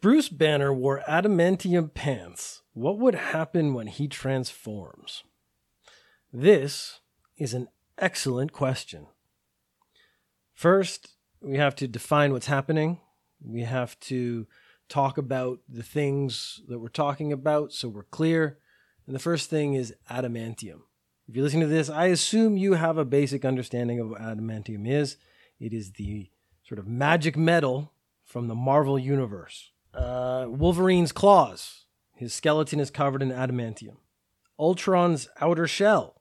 Bruce Banner wore adamantium pants, what would happen when he transforms? This is an excellent question. First, we have to define what's happening. We have to talk about the things that we're talking about so we're clear. And the first thing is adamantium. If you're listening to this, I assume you have a basic understanding of what adamantium is. It is the sort of magic metal from the Marvel Universe. Uh, Wolverine's claws. His skeleton is covered in adamantium. Ultron's outer shell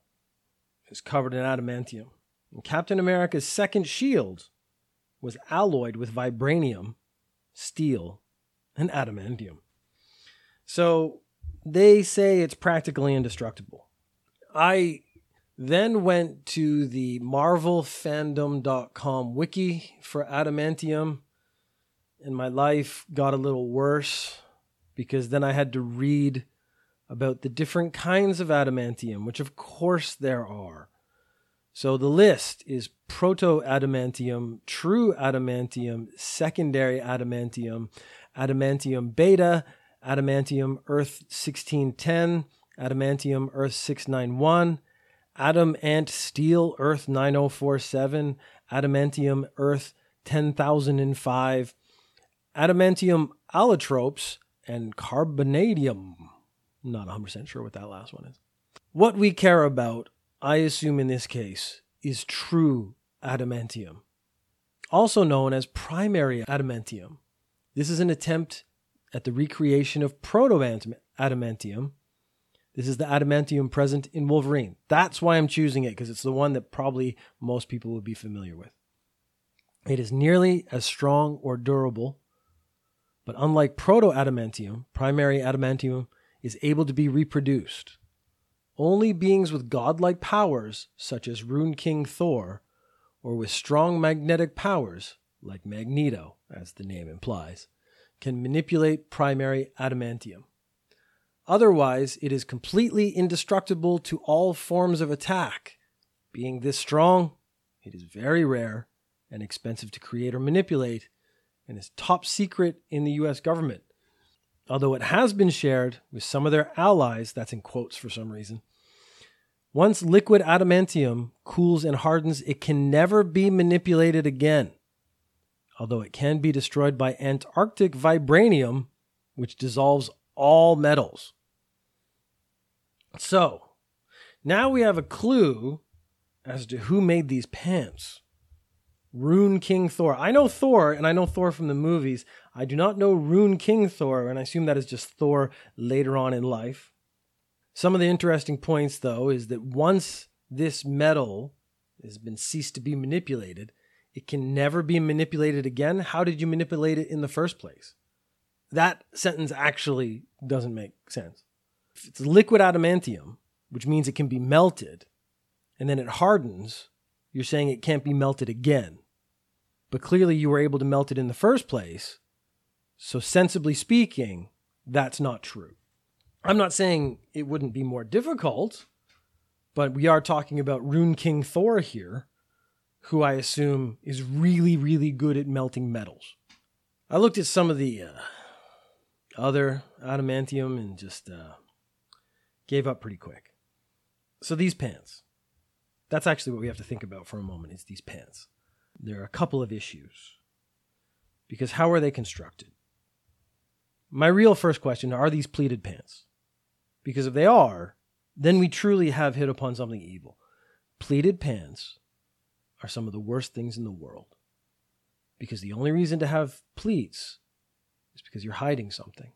is covered in adamantium. And Captain America's second shield was alloyed with vibranium, steel, and adamantium. So they say it's practically indestructible. I then went to the marvelfandom.com wiki for adamantium and my life got a little worse because then I had to read about the different kinds of adamantium, which of course there are. So the list is proto adamantium, true adamantium, secondary adamantium, adamantium beta, adamantium earth 1610, adamantium earth 691, Adam Ant Steel Earth 9047, Adamantium Earth 10005, Adamantium allotropes, and Carbonadium. Not 100% sure what that last one is. What we care about, I assume in this case, is true adamantium, also known as primary adamantium. This is an attempt at the recreation of proto adamantium. This is the adamantium present in Wolverine. That's why I'm choosing it, because it's the one that probably most people would be familiar with. It is nearly as strong or durable, but unlike proto adamantium, primary adamantium is able to be reproduced. Only beings with godlike powers, such as Rune King Thor, or with strong magnetic powers, like Magneto, as the name implies, can manipulate primary adamantium. Otherwise, it is completely indestructible to all forms of attack. Being this strong, it is very rare and expensive to create or manipulate, and is top secret in the US government. Although it has been shared with some of their allies, that's in quotes for some reason. Once liquid adamantium cools and hardens, it can never be manipulated again. Although it can be destroyed by Antarctic vibranium, which dissolves all metals. So, now we have a clue as to who made these pants. Rune King Thor. I know Thor, and I know Thor from the movies. I do not know Rune King Thor, and I assume that is just Thor later on in life. Some of the interesting points, though, is that once this metal has been ceased to be manipulated, it can never be manipulated again. How did you manipulate it in the first place? That sentence actually doesn't make sense. If it's liquid adamantium, which means it can be melted, and then it hardens, you're saying it can't be melted again. But clearly you were able to melt it in the first place. So, sensibly speaking, that's not true. I'm not saying it wouldn't be more difficult, but we are talking about Rune King Thor here, who I assume is really, really good at melting metals. I looked at some of the uh, other adamantium and just uh, gave up pretty quick. So these pants, that's actually what we have to think about for a moment is these pants. There are a couple of issues. Because how are they constructed? My real first question are these pleated pants? Because if they are, then we truly have hit upon something evil. Pleated pants are some of the worst things in the world. Because the only reason to have pleats is because you're hiding something.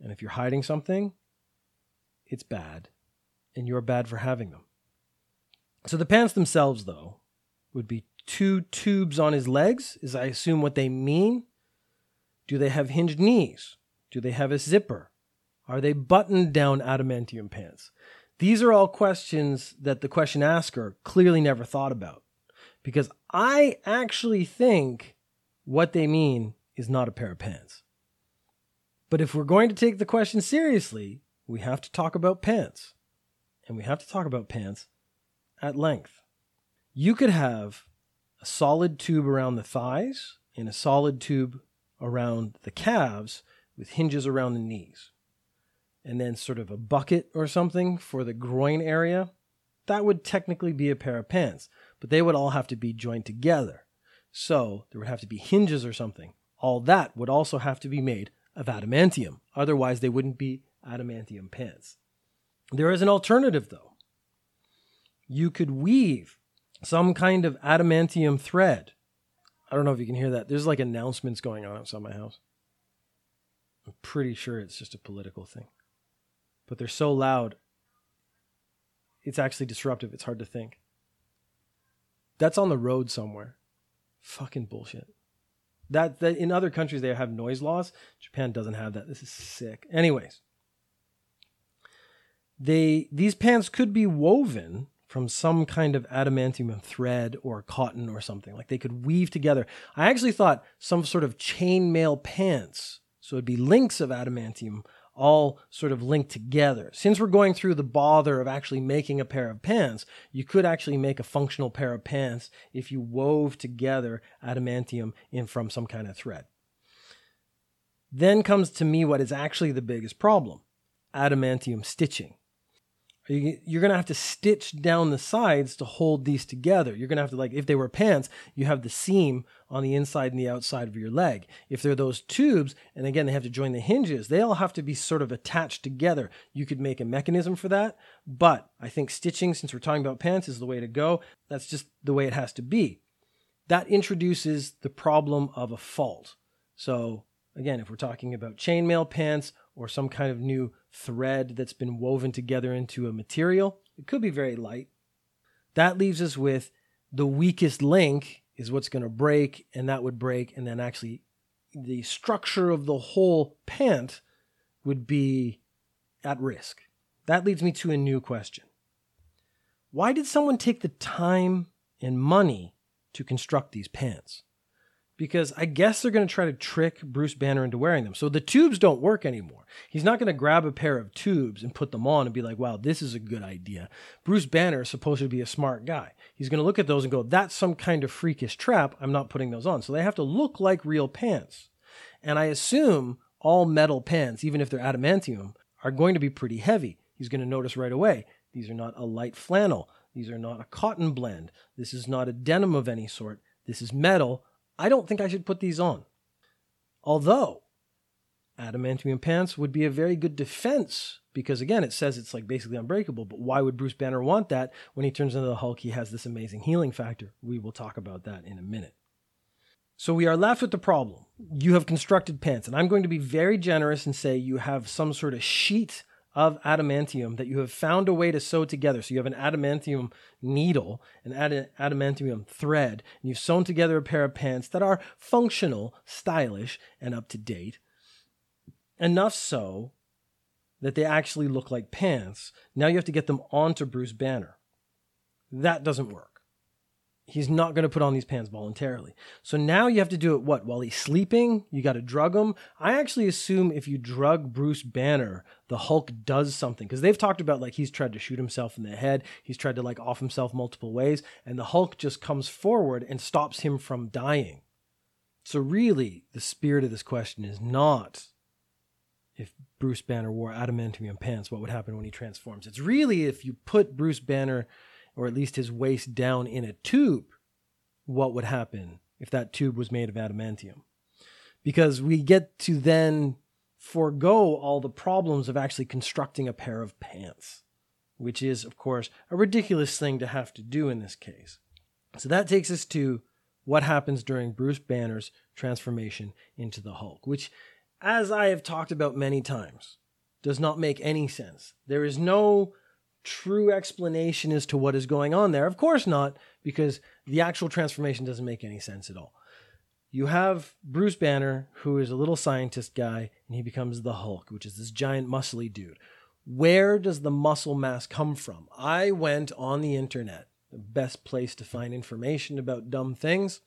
And if you're hiding something, it's bad, and you're bad for having them. So the pants themselves, though, would be two tubes on his legs, is I assume what they mean. Do they have hinged knees? Do they have a zipper? Are they buttoned down adamantium pants? These are all questions that the question asker clearly never thought about. Because I actually think what they mean is not a pair of pants. But if we're going to take the question seriously, we have to talk about pants. And we have to talk about pants at length. You could have a solid tube around the thighs and a solid tube around the calves with hinges around the knees. And then sort of a bucket or something for the groin area. That would technically be a pair of pants, but they would all have to be joined together. So there would have to be hinges or something. All that would also have to be made of adamantium. Otherwise, they wouldn't be adamantium pants. There is an alternative, though. You could weave some kind of adamantium thread. I don't know if you can hear that. There's like announcements going on outside my house. I'm pretty sure it's just a political thing. But they're so loud, it's actually disruptive. It's hard to think. That's on the road somewhere. Fucking bullshit. That, that in other countries they have noise laws. Japan doesn't have that. This is sick. Anyways, they these pants could be woven from some kind of adamantium thread or cotton or something. Like they could weave together. I actually thought some sort of chainmail pants. So it'd be links of adamantium all sort of linked together. Since we're going through the bother of actually making a pair of pants, you could actually make a functional pair of pants if you wove together adamantium in from some kind of thread. Then comes to me what is actually the biggest problem adamantium stitching. You're going to have to stitch down the sides to hold these together. You're going to have to, like, if they were pants, you have the seam on the inside and the outside of your leg. If they're those tubes, and again, they have to join the hinges, they all have to be sort of attached together. You could make a mechanism for that, but I think stitching, since we're talking about pants, is the way to go. That's just the way it has to be. That introduces the problem of a fault. So, again, if we're talking about chainmail pants or some kind of new thread that's been woven together into a material. It could be very light. That leaves us with the weakest link is what's going to break, and that would break, and then actually the structure of the whole pant would be at risk. That leads me to a new question. Why did someone take the time and money to construct these pants? Because I guess they're going to try to trick Bruce Banner into wearing them. So the tubes don't work anymore. He's not going to grab a pair of tubes and put them on and be like, wow, this is a good idea. Bruce Banner is supposed to be a smart guy. He's going to look at those and go, that's some kind of freakish trap. I'm not putting those on. So they have to look like real pants. And I assume all metal pants, even if they're adamantium, are going to be pretty heavy. He's going to notice right away. These are not a light flannel. These are not a cotton blend. This is not a denim of any sort. This is metal I don't think I should put these on. Although adamantium pants would be a very good defense because again it says it's like basically unbreakable but why would bruce banner want that when he turns into the hulk he has this amazing healing factor? We will talk about that in a minute. So we are left with the problem. You have constructed pants and i'm going to be very generous and say you have some sort of sheet of adamantium that you have found a way to sew together. So you have an adamantium needle, an ad- adamantium thread, and you've sewn together a pair of pants that are functional, stylish, and up to date. Enough so that they actually look like pants. Now you have to get them onto Bruce Banner. That doesn't work he's not going to put on these pants voluntarily. So now you have to do it what? While he's sleeping? You got to drug him? I actually assume if you drug Bruce Banner, the Hulk does something because they've talked about like he's tried to shoot himself in the head, he's tried to like off himself multiple ways, and the Hulk just comes forward and stops him from dying. So really, the spirit of this question is not if Bruce Banner wore adamantium pants, what would happen when he transforms? It's really if you put Bruce Banner or at least his waist down in a tube, what would happen if that tube was made of adamantium? Because we get to then forego all the problems of actually constructing a pair of pants, which is, of course, a ridiculous thing to have to do in this case. So that takes us to what happens during Bruce Banner's transformation into the Hulk, which, as I have talked about many times, does not make any sense. There is no true explanation as to what is going on there? Of course not, because the actual transformation doesn't make any sense at all. You have Bruce Banner, who is a little scientist guy, and he becomes the Hulk, which is this giant muscly dude. Where does the muscle mass come from? I went on the internet, the best place to find information about dumb things.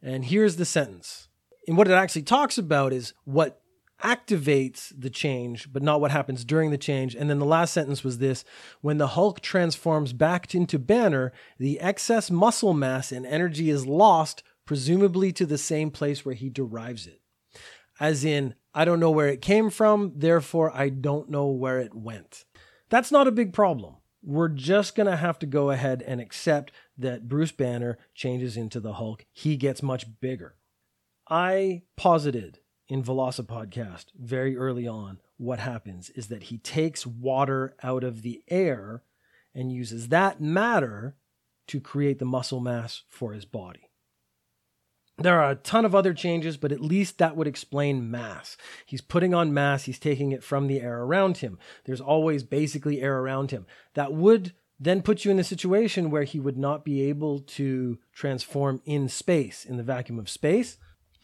And here's the sentence. And what it actually talks about is what activates the change, but not what happens during the change. And then the last sentence was this when the Hulk transforms back into Banner, the excess muscle mass and energy is lost, presumably to the same place where he derives it. as in, I don't know where it came from, therefore I don't know where it went. That's not a big problem. We're just going to have to go ahead and accept that Bruce Banner changes into the Hulk. He gets much bigger. I posited in Velocipodcast very early on what happens is that he takes water out of the air and uses that matter to create the muscle mass for his body. There are a ton of other changes, but at least that would explain mass. He's putting on mass, he's taking it from the air around him. There's always basically air around him. That would then put you in a situation where he would not be able to transform in space, in the vacuum of space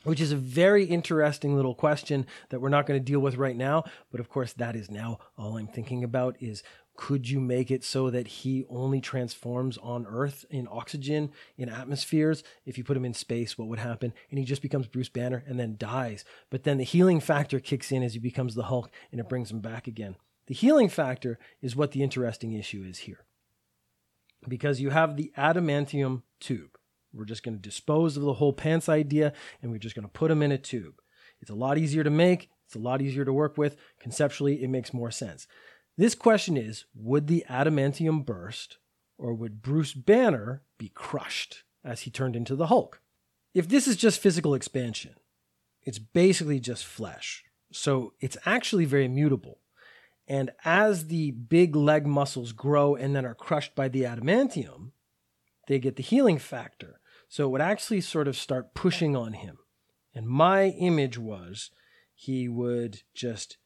which is a very interesting little question that we're not going to deal with right now. But of course, that is now all I'm thinking about is could you make it so that he only transforms on Earth in oxygen, in atmospheres? If you put him in space, what would happen? And he just becomes Bruce Banner and then dies. But then the healing factor kicks in as he becomes the Hulk and it brings him back again. The healing factor is what the interesting issue is here. Because you have the adamantium tube we're just going to dispose of the whole pants idea and we're just going to put them in a tube. It's a lot easier to make, it's a lot easier to work with. Conceptually, it makes more sense. This question is Would the adamantium burst or would Bruce Banner be crushed as he turned into the Hulk? If this is just physical expansion, it's basically just flesh. So it's actually very mutable. And as the big leg muscles grow and then are crushed by the adamantium, they get the healing factor. So it would actually sort of start pushing on him. And my image was he would just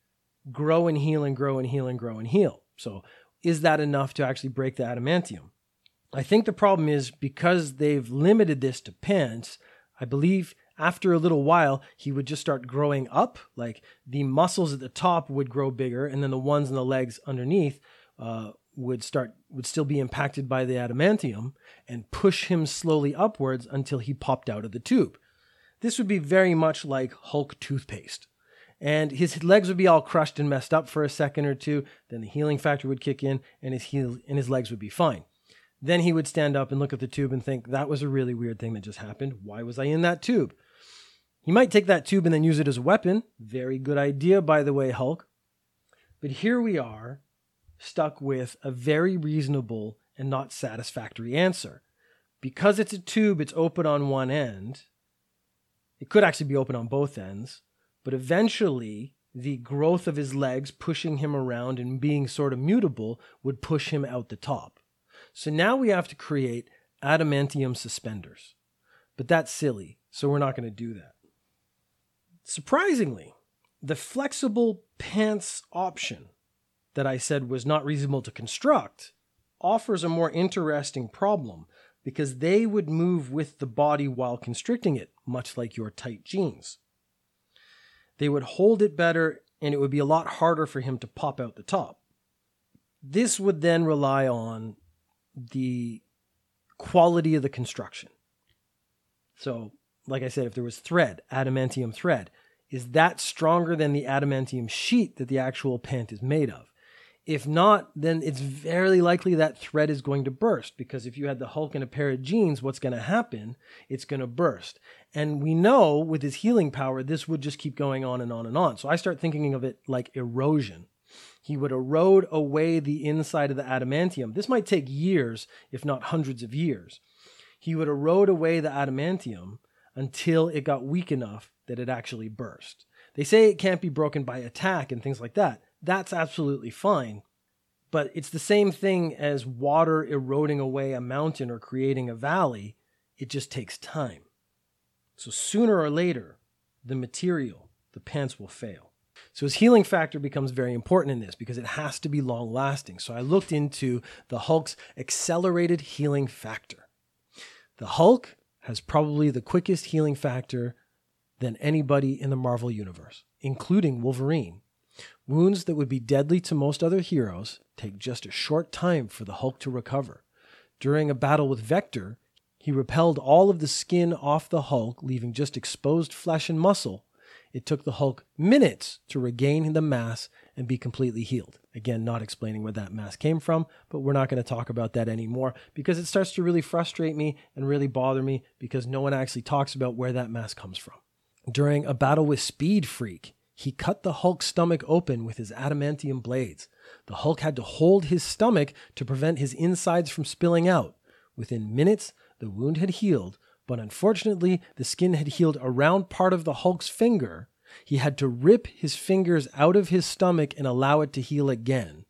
grow and heal and grow and heal and grow and heal. So is that enough to actually break the adamantium? I think the problem is because they've limited this to pants, I believe after a little while, he would just start growing up. Like the muscles at the top would grow bigger, and then the ones in the legs underneath uh, would start would still be impacted by the adamantium and push him slowly upwards until he popped out of the tube. This would be very much like Hulk toothpaste. And his legs would be all crushed and messed up for a second or two, then the healing factor would kick in and his heel and his legs would be fine. Then he would stand up and look at the tube and think, that was a really weird thing that just happened. Why was I in that tube? He might take that tube and then use it as a weapon. Very good idea, by the way, Hulk. But here we are stuck with a very reasonable and not satisfactory answer. Because it's a tube, it's open on one end. It could actually be open on both ends, but eventually the growth of his legs pushing him around and being sort of mutable would push him out the top. So now we have to create adamantium suspenders. But that's silly, so we're not going to do that. Surprisingly, the flexible pants option that I said was not reasonable to construct offers a more interesting problem because they would move with the body while constricting it, much like your tight jeans. They would hold it better and it would be a lot harder for him to pop out the top. This would then rely on the quality of the construction. So, like I said, if there was thread, adamantium thread, is that stronger than the adamantium sheet that the actual pant is made of? If not, then it's very likely that thread is going to burst because if you had the Hulk in a pair of jeans, what's going to happen? It's going to burst. And we know with his healing power, this would just keep going on and on and on. So I start thinking of it like erosion. He would erode away the inside of the adamantium. This might take years, if not hundreds of years. He would erode away the adamantium until it got weak enough that it actually burst. They say it can't be broken by attack and things like that that's absolutely fine. But it's the same thing as water eroding away a mountain or creating a valley. It just takes time. So sooner or later, the material, the pants will fail. So his healing factor becomes very important in this because it has to be long lasting. So I looked into the Hulk's accelerated healing factor. The Hulk has probably the quickest healing factor than anybody in the Marvel Universe, including Wolverine, Wounds that would be deadly to most other heroes take just a short time for the Hulk to recover. During a battle with Vector, he repelled all of the skin off the Hulk, leaving just exposed flesh and muscle. It took the Hulk minutes to regain the mass and be completely healed. Again, not explaining where that mass came from, but we're not going to talk about that anymore because it starts to really frustrate me and really bother me because no one actually talks about where that mass comes from. During a battle with Speed Freak, he cut the Hulk's stomach open with his adamantium blades. The Hulk had to hold his stomach to prevent his insides from spilling out. Within minutes, the wound had healed, but unfortunately, the skin had healed around part of the Hulk's finger. He had to rip his fingers out of his stomach and allow it to heal again.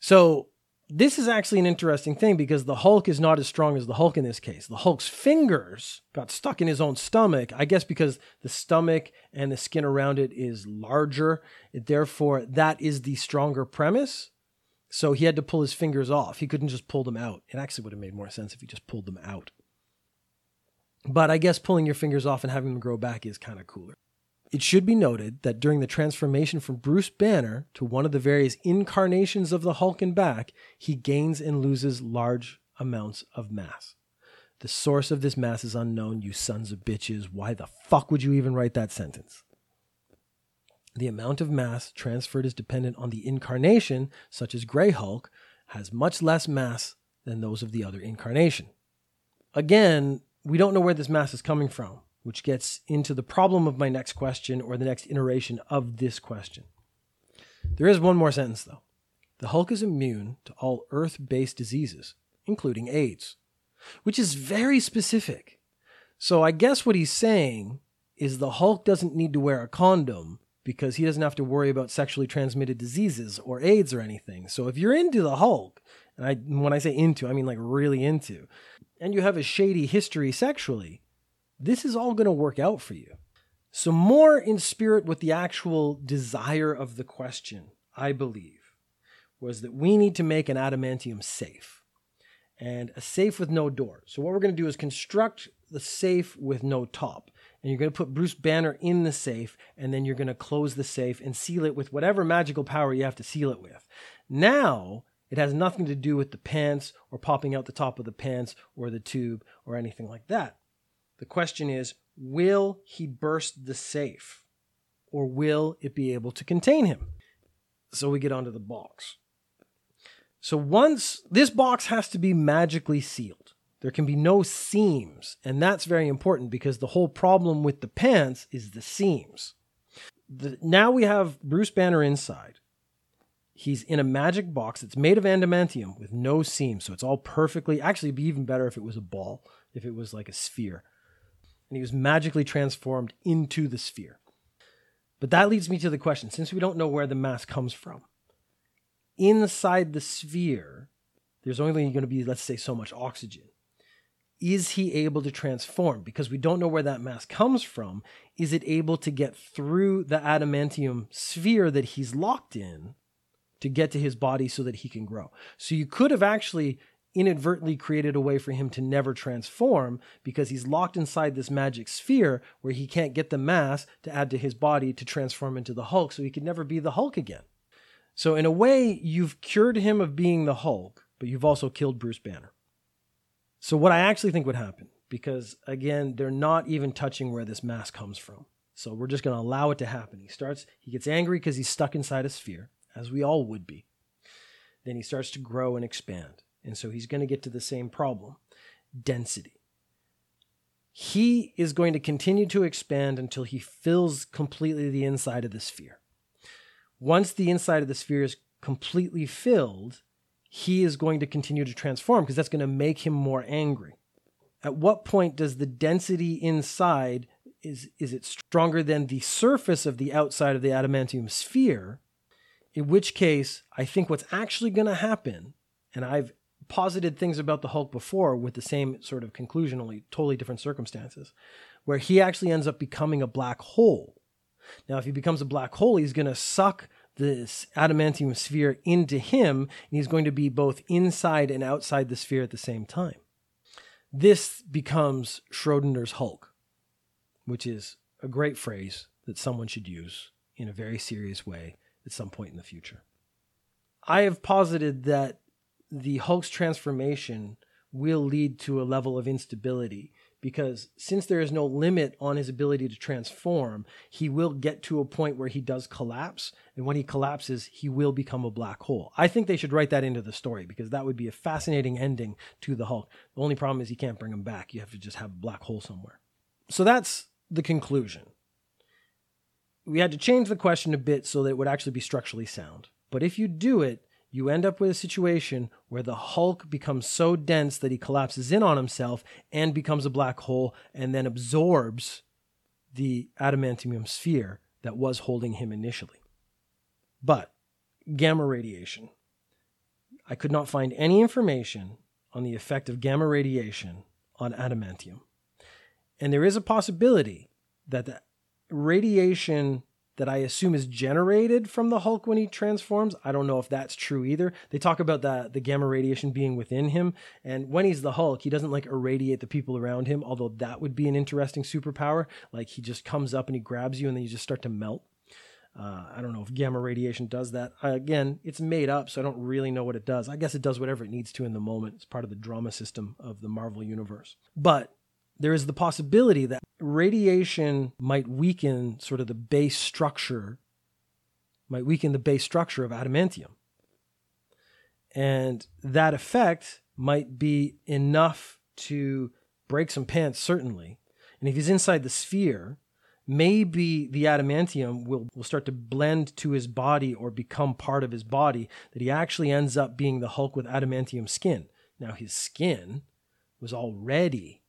So, this is actually an interesting thing because the Hulk is not as strong as the Hulk in this case. The Hulk's fingers got stuck in his own stomach, I guess because the stomach and the skin around it is larger. Therefore, that is the stronger premise. So he had to pull his fingers off. He couldn't just pull them out. It actually would have made more sense if he just pulled them out. But I guess pulling your fingers off and having them grow back is kind of cooler. It should be noted that during the transformation from Bruce Banner to one of the various incarnations of the Hulk and back, he gains and loses large amounts of mass. The source of this mass is unknown, you sons of bitches. Why the fuck would you even write that sentence? The amount of mass transferred is dependent on the incarnation, such as Grey Hulk, has much less mass than those of the other incarnation. Again, we don't know where this mass is coming from, which gets into the problem of my next question or the next iteration of this question. There is one more sentence, though. The Hulk is immune to all Earth based diseases, including AIDS, which is very specific. So I guess what he's saying is the Hulk doesn't need to wear a condom because he doesn't have to worry about sexually transmitted diseases or AIDS or anything. So if you're into the Hulk, and I when I say into, I mean like really into, and you have a shady history sexually, this is all going to work out for you. So more in spirit with the actual desire of the question, I believe, was that we need to make an adamantium safe. And a safe with no door. So what we're going to do is construct the safe with no top and you're going to put Bruce Banner in the safe, and then you're going to close the safe and seal it with whatever magical power you have to seal it with. Now, it has nothing to do with the pants or popping out the top of the pants or the tube or anything like that. The question is will he burst the safe or will it be able to contain him? So we get onto the box. So once this box has to be magically sealed. There can be no seams, and that's very important because the whole problem with the pants is the seams. The, now we have Bruce Banner inside. He's in a magic box that's made of adamantium with no seams, so it's all perfectly. Actually, be even better if it was a ball, if it was like a sphere. And he was magically transformed into the sphere. But that leads me to the question since we don't know where the mass comes from, inside the sphere, there's only going to be, let's say, so much oxygen is he able to transform? Because we don't know where that mass comes from. Is it able to get through the adamantium sphere that he's locked in to get to his body so that he can grow? So you could have actually inadvertently created a way for him to never transform because he's locked inside this magic sphere where he can't get the mass to add to his body to transform into the Hulk, so he could never be the Hulk again. So, in a way, you've cured him of being the Hulk, but you've also killed Bruce Banner. So, what I actually think would happen, because again, they're not even touching where this mass comes from. So, we're just going to allow it to happen. He starts, he gets angry because he's stuck inside a sphere, as we all would be. Then he starts to grow and expand. And so, he's going to get to the same problem density. He is going to continue to expand until he fills completely the inside of the sphere. Once the inside of the sphere is completely filled, he is going to continue to transform because that's going to make him more angry. At what point does the density inside is is it stronger than the surface of the outside of the adamantium sphere? In which case, I think what's actually going to happen, and I've posited things about the Hulk before with the same sort of conclusion, only totally different circumstances, where he actually ends up becoming a black hole. Now, if he becomes a black hole, he's going to suck this adamantium sphere into him, and he's going to be both inside and outside the sphere at the same time. This becomes Schrodinger's Hulk, which is a great phrase that someone should use in a very serious way at some point in the future. I have posited that the Hulk's transformation will lead to a level of instability because since there is no limit on his ability to transform, he will get to a point where he does collapse. And when he collapses, he will become a black hole. I think they should write that into the story because that would be a fascinating ending to the Hulk. The only problem is you can't bring him back. You have to just have a black hole somewhere. So that's the conclusion. we had to change the question a bit so that it would actually be structurally sound. But if you do it, you end up with a situation where the Hulk becomes so dense that he collapses in on himself and becomes a black hole and then absorbs the adamantium sphere that was holding him initially. But gamma radiation. I could not find any information on the effect of gamma radiation on adamantium. And there is a possibility that the radiation that I assume is generated from the Hulk when he transforms. I don't know if that's true either. They talk about the, the gamma radiation being within him. And when he's the Hulk, he doesn't like irradiate the people around him, although that would be an interesting superpower. Like he just comes up and he grabs you and then you just start to melt. Uh, I don't know if gamma radiation does that. Uh, again, it's made up, so I don't really know what it does. I guess it does whatever it needs to in the moment. It's part of the drama system of the Marvel Universe. But there is the possibility that radiation might weaken sort of the base structure, might weaken the base structure of adamantium. And that effect might be enough to break some pants, certainly. And if he's inside the sphere, maybe the adamantium will, will start to blend to his body or become part of his body, that he actually ends up being the Hulk with adamantium skin. Now, his skin was already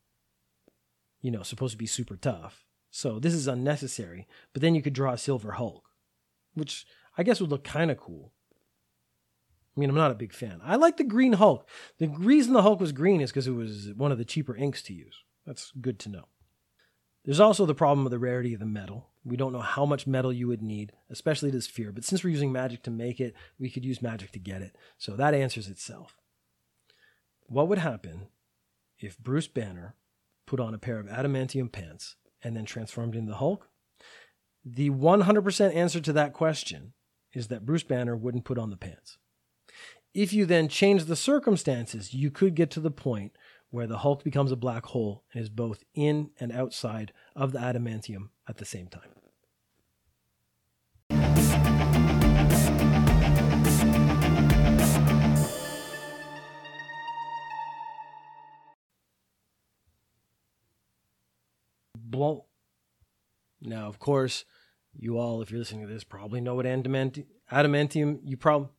you know, supposed to be super tough. So this is unnecessary. But then you could draw a Silver Hulk, which I guess would look kind of cool. I mean, I'm not a big fan. I like the Green Hulk. The reason the Hulk was green is because it was one of the cheaper inks to use. That's good to know. There's also the problem of the rarity of the metal. We don't know how much metal you would need, especially to sphere. But since we're using magic to make it, we could use magic to get it. So that answers itself. What would happen if Bruce Banner put on a pair of adamantium pants, and then transformed into the Hulk? The 100% answer to that question is that Bruce Banner wouldn't put on the pants. If you then change the circumstances, you could get to the point where the Hulk becomes a black hole and is both in and outside of the adamantium at the same time. Blow. Now, of course, you all, if you're listening to this, probably know what adamantium. You probably